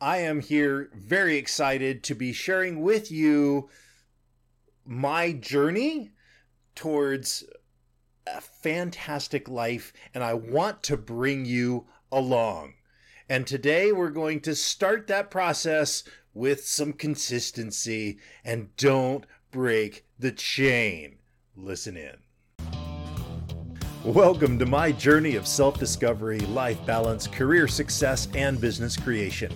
I am here very excited to be sharing with you my journey towards a fantastic life, and I want to bring you along. And today we're going to start that process with some consistency and don't break the chain. Listen in. Welcome to my journey of self discovery, life balance, career success, and business creation.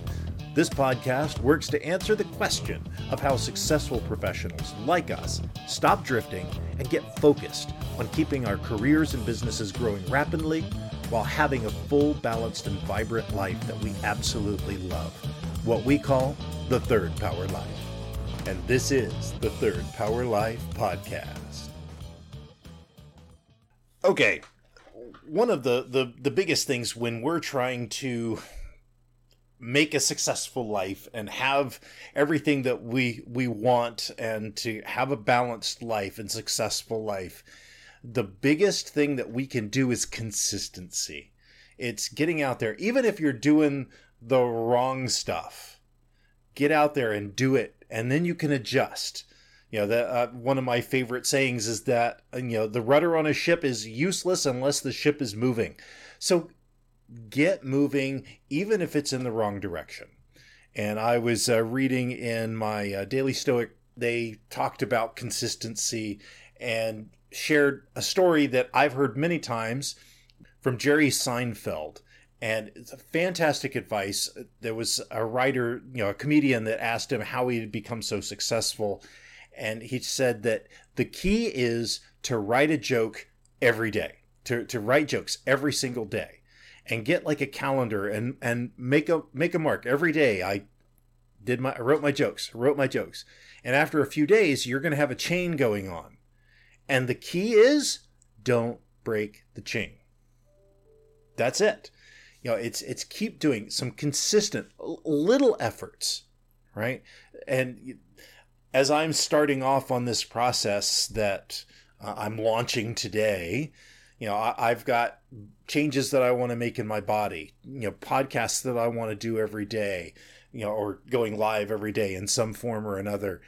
This podcast works to answer the question of how successful professionals like us stop drifting and get focused on keeping our careers and businesses growing rapidly while having a full, balanced, and vibrant life that we absolutely love. What we call the Third Power Life. And this is the Third Power Life Podcast. Okay, one of the, the, the biggest things when we're trying to make a successful life and have everything that we we want and to have a balanced life and successful life the biggest thing that we can do is consistency. It's getting out there. Even if you're doing the wrong stuff get out there and do it and then you can adjust. You know that uh, one of my favorite sayings is that you know the rudder on a ship is useless unless the ship is moving. So get moving, even if it's in the wrong direction. And I was uh, reading in my uh, Daily Stoic, they talked about consistency and shared a story that I've heard many times from Jerry Seinfeld. And it's fantastic advice. There was a writer, you know, a comedian that asked him how he had become so successful. And he said that the key is to write a joke every day, to, to write jokes every single day and get like a calendar and and make a make a mark every day. I did my I wrote my jokes, wrote my jokes. And after a few days, you're going to have a chain going on. And the key is don't break the chain. That's it. You know, it's it's keep doing some consistent little efforts, right? And as I'm starting off on this process that uh, I'm launching today, you know, I, have got changes that I want to make in my body, you know, podcasts that I want to do every day, you know, or going live every day in some form or another.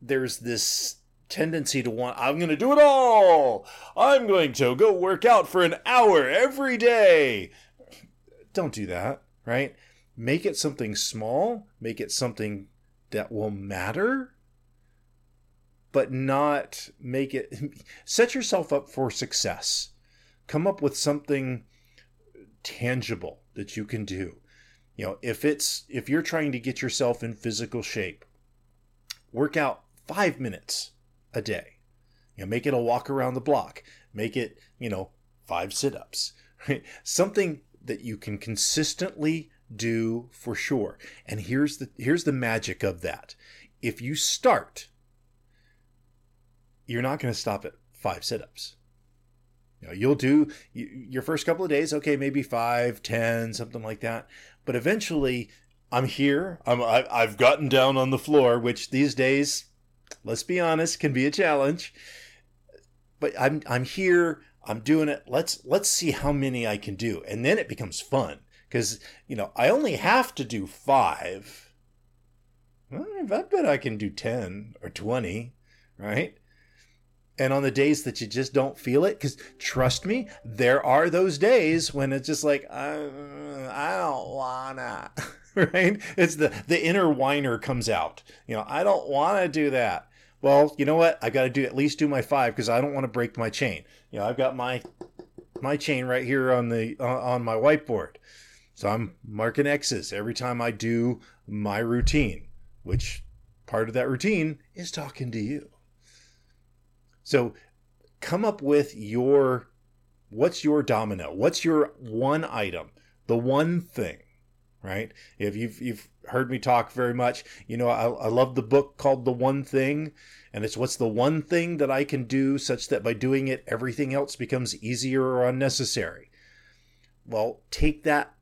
There's this tendency to want, I'm going to do it all. I'm going to go work out for an hour every day. Don't do that, right? Make it something small, make it something that will matter but not make it set yourself up for success. Come up with something tangible that you can do. You know, if it's if you're trying to get yourself in physical shape, work out 5 minutes a day. You know, make it a walk around the block. Make it, you know, 5 sit-ups. Right? Something that you can consistently do for sure. And here's the here's the magic of that. If you start you're not going to stop at five sit-ups. You know, you'll do your first couple of days, okay, maybe five, ten, something like that. But eventually, I'm here. I'm I've gotten down on the floor, which these days, let's be honest, can be a challenge. But I'm I'm here. I'm doing it. Let's let's see how many I can do, and then it becomes fun because you know I only have to do five. I bet I can do ten or twenty, right? And on the days that you just don't feel it because trust me there are those days when it's just like uh, i don't wanna right? It's the the inner whiner comes out. You know i don't want to do that. Well you know what? I got to do at least do my five because i don't want to break my chain. You know i've got my my chain right here on the uh, on my whiteboard. So i'm marking x's every time i do my routine which part of that routine is talking to you so come up with your what's your domino? What's your one item? The one thing, right? If you've you've heard me talk very much, you know I, I love the book called The One Thing, and it's what's the one thing that I can do such that by doing it everything else becomes easier or unnecessary. Well, take that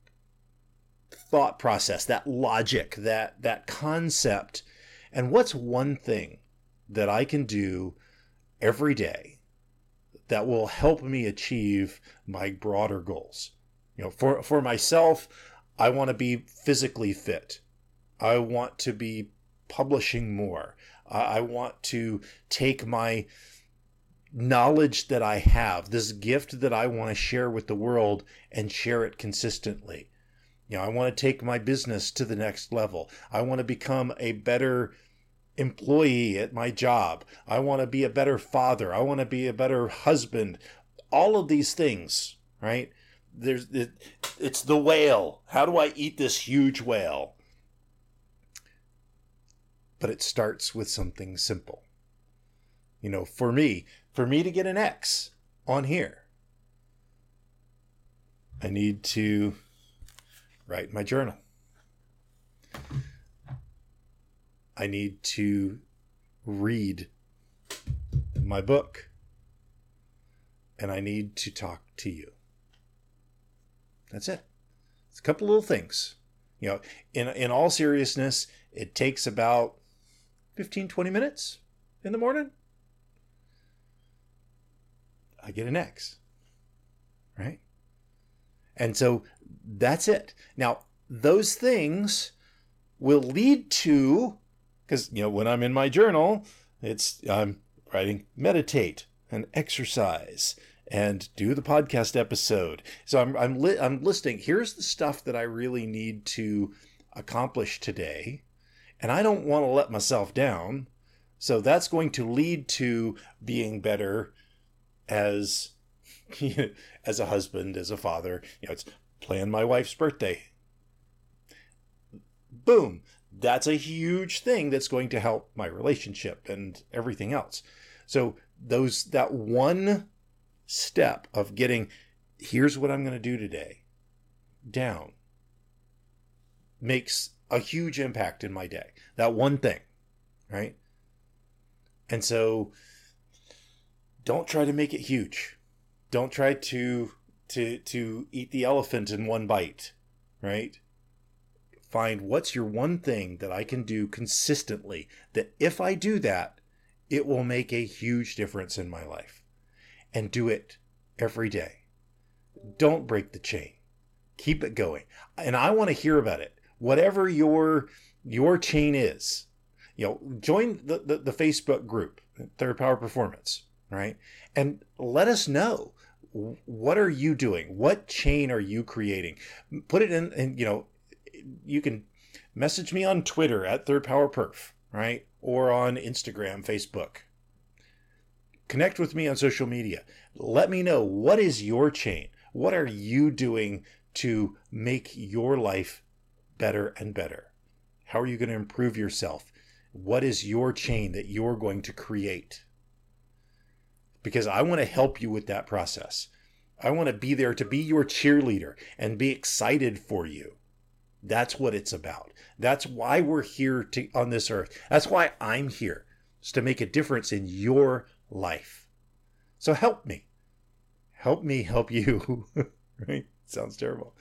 thought process, that logic, that that concept, and what's one thing that I can do every day that will help me achieve my broader goals. You know, for for myself, I want to be physically fit. I want to be publishing more. I want to take my knowledge that I have, this gift that I want to share with the world and share it consistently. You know, I want to take my business to the next level. I want to become a better employee at my job. I want to be a better father. I want to be a better husband. All of these things, right? There's it, it's the whale. How do I eat this huge whale? But it starts with something simple. You know, for me, for me to get an X on here, I need to write my journal. I need to read my book. And I need to talk to you. That's it. It's a couple little things. You know, in in all seriousness, it takes about 15 20 minutes in the morning. I get an X. Right? And so that's it. Now, those things will lead to because you know when i'm in my journal it's i'm writing meditate and exercise and do the podcast episode. So i'm i'm, li- I'm listing here's the stuff that i really need to accomplish today and i don't want to let myself down. So that's going to lead to being better as as a husband as a father. You know it's plan my wife's birthday. Boom that's a huge thing that's going to help my relationship and everything else. So those that one step of getting here's what I'm going to do today down makes a huge impact in my day. That one thing, right? And so don't try to make it huge. Don't try to to to eat the elephant in one bite, right? Find what's your one thing that I can do consistently that if I do that, it will make a huge difference in my life. And do it every day. Don't break the chain. Keep it going. And I want to hear about it. Whatever your your chain is. You know, join the, the, the Facebook group, Third Power Performance, right? And let us know what are you doing? What chain are you creating? Put it in, and you know, you can message me on Twitter at Third Power Perf, right? Or on Instagram, Facebook. Connect with me on social media. Let me know what is your chain? What are you doing to make your life better and better? How are you going to improve yourself? What is your chain that you're going to create? Because I want to help you with that process. I want to be there to be your cheerleader and be excited for you. That's what it's about. That's why we're here to, on this earth. That's why I'm here, is to make a difference in your life. So help me. Help me help you. right? Sounds terrible.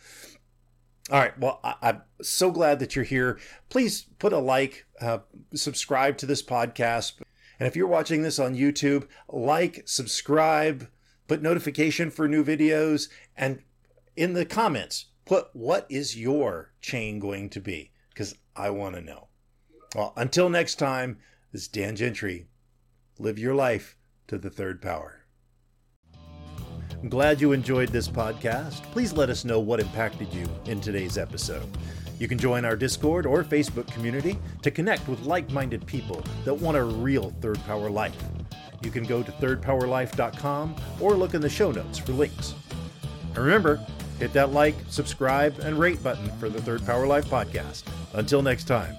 All right. Well, I, am so glad that you're here. Please put a like, uh, subscribe to this podcast. And if you're watching this on YouTube, like, subscribe, put notification for new videos, and in the comments, put what is your chain going to be? Because I want to know. Well, until next time, this is Dan Gentry. Live your life to the third power. I'm glad you enjoyed this podcast. Please let us know what impacted you in today's episode. You can join our Discord or Facebook community to connect with like minded people that want a real third power life. You can go to thirdpowerlife.com or look in the show notes for links. And remember, Hit that like, subscribe, and rate button for the Third Power Life podcast. Until next time.